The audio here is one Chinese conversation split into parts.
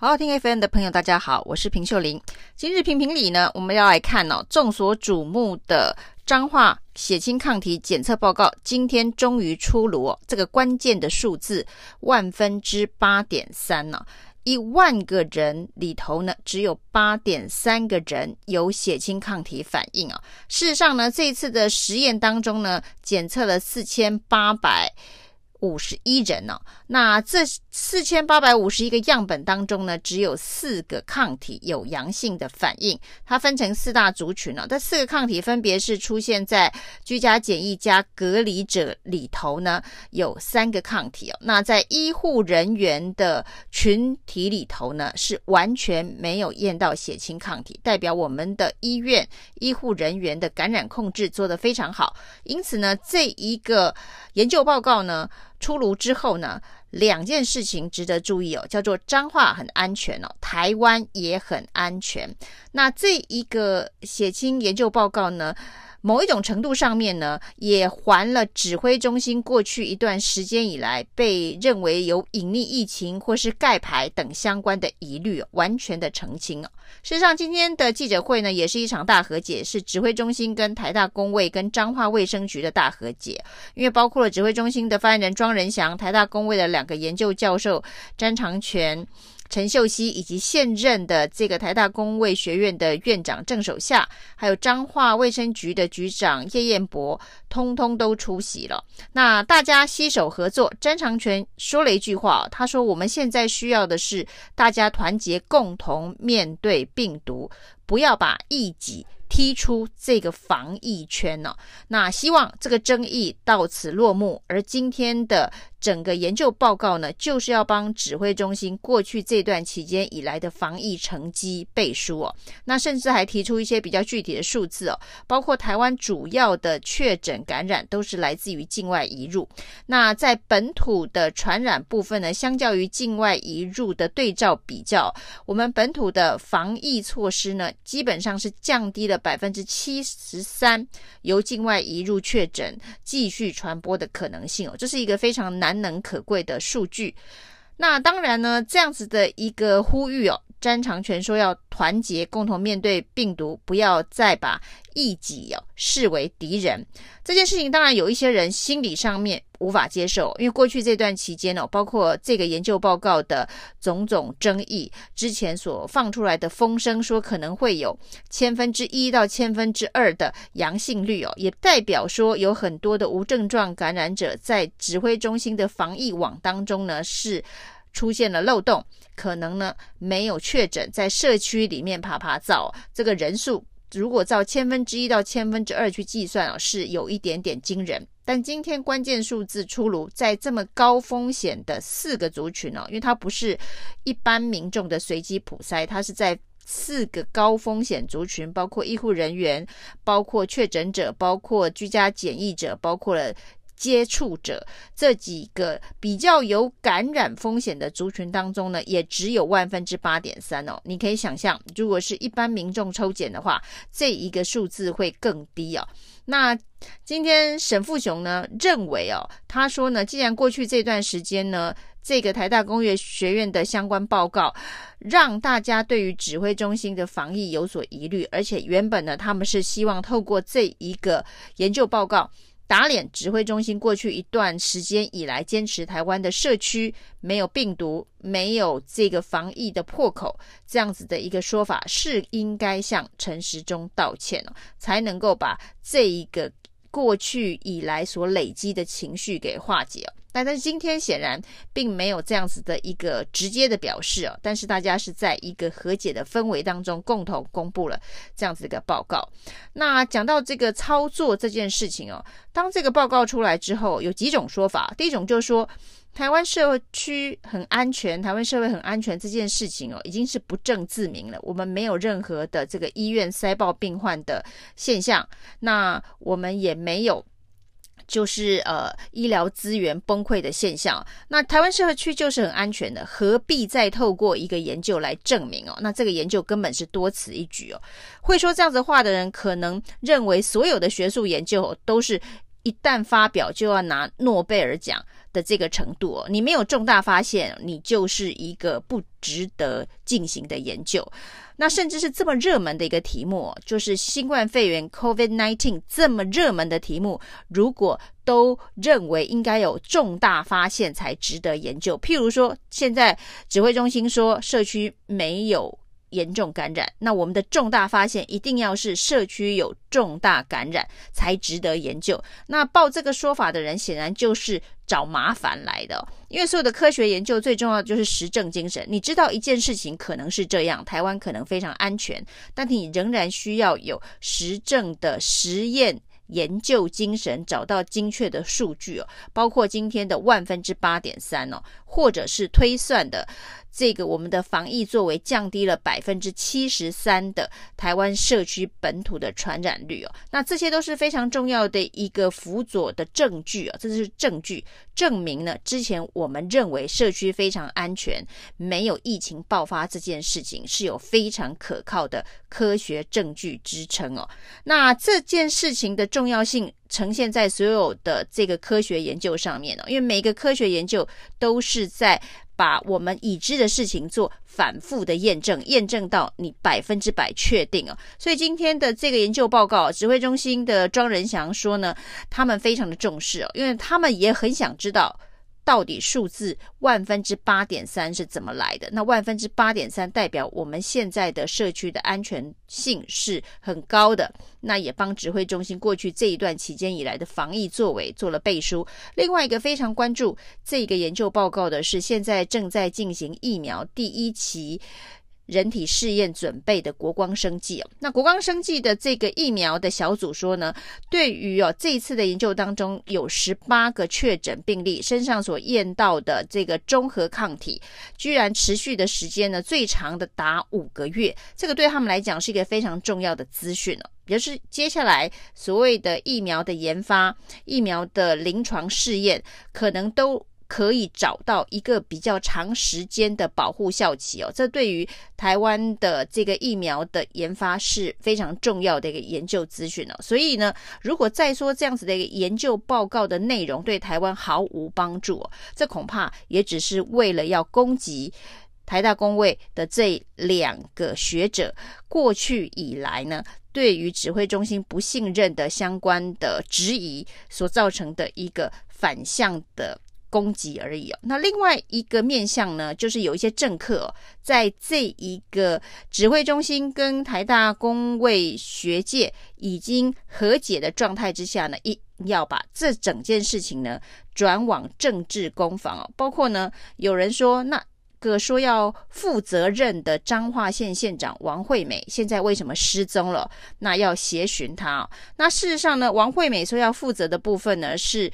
好好听 FM 的朋友，大家好，我是平秀玲。今日评评理呢，我们要来看哦，众所瞩目的彰化血清抗体检测报告，今天终于出炉哦。这个关键的数字万分之八点三呢，一万个人里头呢，只有八点三个人有血清抗体反应啊。事实上呢，这一次的实验当中呢，检测了四千八百。五十一人呢、哦，那这四千八百五十一个样本当中呢，只有四个抗体有阳性的反应。它分成四大族群呢、哦，这四个抗体分别是出现在居家检疫加隔离者里头呢，有三个抗体哦。那在医护人员的群体里头呢，是完全没有验到血清抗体，代表我们的医院医护人员的感染控制做得非常好。因此呢，这一个研究报告呢。出炉之后呢，两件事情值得注意哦，叫做彰化很安全哦，台湾也很安全。那这一个血清研究报告呢，某一种程度上面呢，也还了指挥中心过去一段时间以来被认为有隐匿疫情或是盖牌等相关的疑虑，完全的澄清。事实上，今天的记者会呢，也是一场大和解，是指挥中心跟台大公卫跟彰化卫生局的大和解，因为包括了指挥中心的发言人庄仁祥，台大公卫的两个研究教授詹长全。陈秀熙以及现任的这个台大公卫学院的院长郑守夏，还有彰化卫生局的局长叶彦博，通通都出席了。那大家携手合作，詹长全说了一句话，他说：“我们现在需要的是大家团结，共同面对病毒，不要把异己。”踢出这个防疫圈呢、那希望这个争议到此落幕。而今天的整个研究报告呢，就是要帮指挥中心过去这段期间以来的防疫成绩背书哦。那甚至还提出一些比较具体的数字哦，包括台湾主要的确诊感染都是来自于境外移入。那在本土的传染部分呢，相较于境外移入的对照比较，我们本土的防疫措施呢，基本上是降低了。百分之七十三由境外移入确诊继续传播的可能性哦，这是一个非常难难能可贵的数据。那当然呢，这样子的一个呼吁哦。詹长全说要团结，共同面对病毒，不要再把异己哦视为敌人。这件事情当然有一些人心理上面无法接受，因为过去这段期间哦，包括这个研究报告的种种争议，之前所放出来的风声说可能会有千分之一到千分之二的阳性率哦，也代表说有很多的无症状感染者在指挥中心的防疫网当中呢是。出现了漏洞，可能呢没有确诊，在社区里面趴趴走，这个人数如果照千分之一到千分之二去计算哦，是有一点点惊人。但今天关键数字出炉，在这么高风险的四个族群哦，因为它不是一般民众的随机普筛，它是在四个高风险族群，包括医护人员，包括确诊者，包括居家检疫者，包括了。接触者这几个比较有感染风险的族群当中呢，也只有万分之八点三哦。你可以想象，如果是一般民众抽检的话，这一个数字会更低哦。那今天沈富雄呢认为哦，他说呢，既然过去这段时间呢，这个台大工业学院的相关报告让大家对于指挥中心的防疫有所疑虑，而且原本呢，他们是希望透过这一个研究报告。打脸指挥中心过去一段时间以来坚持台湾的社区没有病毒、没有这个防疫的破口这样子的一个说法，是应该向陈时中道歉哦，才能够把这一个过去以来所累积的情绪给化解哦。但但是今天显然并没有这样子的一个直接的表示哦，但是大家是在一个和解的氛围当中共同公布了这样子一个报告。那讲到这个操作这件事情哦，当这个报告出来之后，有几种说法。第一种就是说，台湾社区很安全，台湾社会很安全这件事情哦，已经是不证自明了。我们没有任何的这个医院塞爆病患的现象，那我们也没有。就是呃医疗资源崩溃的现象，那台湾社区就是很安全的，何必再透过一个研究来证明哦？那这个研究根本是多此一举哦。会说这样子话的人，可能认为所有的学术研究都是。一旦发表就要拿诺贝尔奖的这个程度哦。你没有重大发现，你就是一个不值得进行的研究。那甚至是这么热门的一个题目，就是新冠肺炎 （COVID-19） 这么热门的题目，如果都认为应该有重大发现才值得研究，譬如说，现在指挥中心说社区没有严重感染，那我们的重大发现一定要是社区有重大感染才值得研究。那报这个说法的人，显然就是找麻烦来的。因为所有的科学研究最重要的就是实证精神。你知道一件事情可能是这样，台湾可能非常安全，但你仍然需要有实证的实验研究精神，找到精确的数据哦，包括今天的万分之八点三哦，或者是推算的。这个我们的防疫作为降低了百分之七十三的台湾社区本土的传染率哦，那这些都是非常重要的一个辅佐的证据啊，这是证据证明呢，之前我们认为社区非常安全，没有疫情爆发这件事情是有非常可靠的科学证据支撑哦。那这件事情的重要性呈现在所有的这个科学研究上面哦，因为每个科学研究都是在。把我们已知的事情做反复的验证，验证到你百分之百确定哦。所以今天的这个研究报告，指挥中心的庄仁祥说呢，他们非常的重视哦，因为他们也很想知道。到底数字万分之八点三是怎么来的？那万分之八点三代表我们现在的社区的安全性是很高的，那也帮指挥中心过去这一段期间以来的防疫作为做了背书。另外一个非常关注这个研究报告的是，现在正在进行疫苗第一期。人体试验准备的国光生技哦，那国光生技的这个疫苗的小组说呢，对于哦这一次的研究当中有十八个确诊病例身上所验到的这个中和抗体，居然持续的时间呢最长的达五个月，这个对他们来讲是一个非常重要的资讯哦，也就是接下来所谓的疫苗的研发、疫苗的临床试验可能都。可以找到一个比较长时间的保护效期哦，这对于台湾的这个疫苗的研发是非常重要的一个研究资讯哦。所以呢，如果再说这样子的一个研究报告的内容对台湾毫无帮助哦，这恐怕也只是为了要攻击台大工位的这两个学者过去以来呢，对于指挥中心不信任的相关的质疑所造成的一个反向的。攻击而已哦。那另外一个面向呢，就是有一些政客哦，在这一个指挥中心跟台大公卫学界已经和解的状态之下呢，一要把这整件事情呢转往政治攻防哦。包括呢，有人说，那个说要负责任的彰化县县长王惠美现在为什么失踪了？那要协寻他哦。那事实上呢，王惠美说要负责的部分呢，是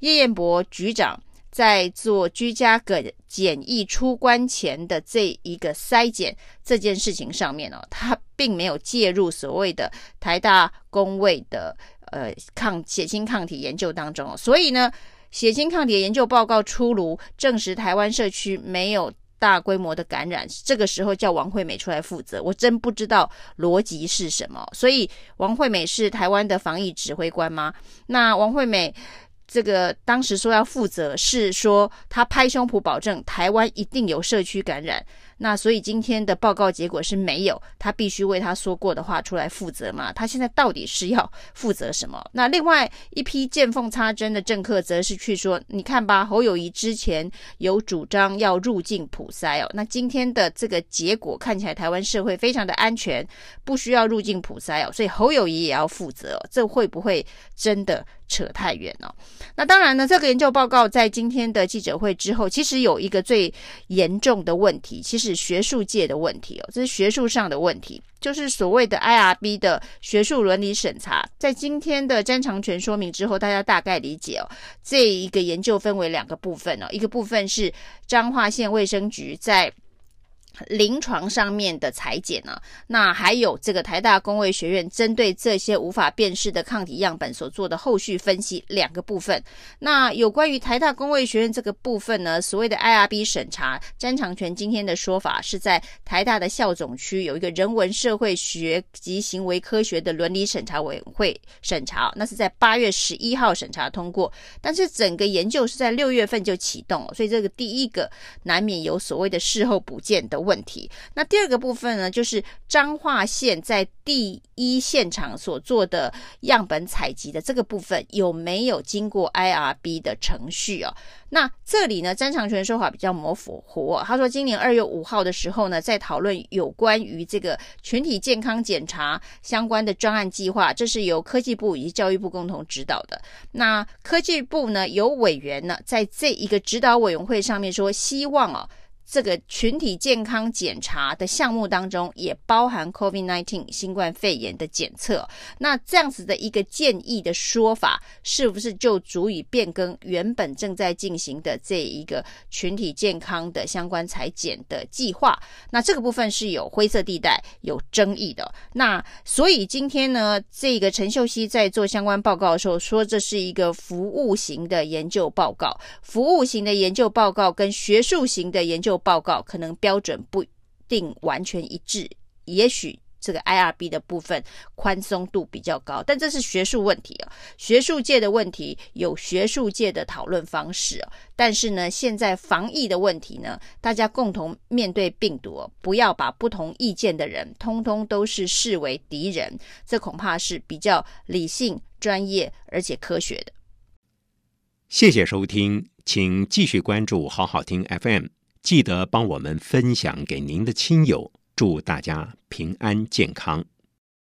叶彦博局长。在做居家个检疫出关前的这一个筛检这件事情上面哦，他并没有介入所谓的台大公卫的呃抗血清抗体研究当中，所以呢，血清抗体研究报告出炉，证实台湾社区没有大规模的感染，这个时候叫王惠美出来负责，我真不知道逻辑是什么。所以王惠美是台湾的防疫指挥官吗？那王惠美。这个当时说要负责，是说他拍胸脯保证台湾一定有社区感染。那所以今天的报告结果是没有，他必须为他说过的话出来负责嘛？他现在到底是要负责什么？那另外一批见缝插针的政客则是去说，你看吧，侯友宜之前有主张要入境普筛哦，那今天的这个结果看起来台湾社会非常的安全，不需要入境普筛哦，所以侯友宜也要负责哦，这会不会真的扯太远哦？那当然呢，这个研究报告在今天的记者会之后，其实有一个最严重的问题，其实。学术界的问题哦，这是学术上的问题，就是所谓的 IRB 的学术伦理审查。在今天的詹长权说明之后，大家大概理解哦，这一个研究分为两个部分哦，一个部分是彰化县卫生局在临床上面的裁剪呢，那还有这个台大工卫学院针对这些无法辨识的抗体样本所做的后续分析两个部分。那有关于台大工卫学院这个部分呢，所谓的 IRB 审查，詹长权今天的说法是在台大的校总区有一个人文社会学及行为科学的伦理审查委员会审查，那是在八月十一号审查通过，但是整个研究是在六月份就启动了，所以这个第一个难免有所谓的事后补件的问题。那第二个部分呢，就是彰化县在第一现场所做的样本采集的这个部分有没有经过 IRB 的程序啊？那这里呢，詹长权说法比较模糊。他说，今年二月五号的时候呢，在讨论有关于这个群体健康检查相关的专案计划，这是由科技部以及教育部共同指导的。那科技部呢，有委员呢，在这一个指导委员会上面说，希望啊。这个群体健康检查的项目当中，也包含 COVID-19 新冠肺炎的检测。那这样子的一个建议的说法，是不是就足以变更原本正在进行的这一个群体健康的相关采检的计划？那这个部分是有灰色地带、有争议的。那所以今天呢，这个陈秀熙在做相关报告的时候说，这是一个服务型的研究报告。服务型的研究报告跟学术型的研究报告可能标准不一定完全一致，也许这个 IRB 的部分宽松度比较高，但这是学术问题啊，学术界的问题有学术界的讨论方式啊。但是呢，现在防疫的问题呢，大家共同面对病毒，不要把不同意见的人通通都是视为敌人，这恐怕是比较理性、专业而且科学的。谢谢收听，请继续关注好好听 FM。记得帮我们分享给您的亲友，祝大家平安健康。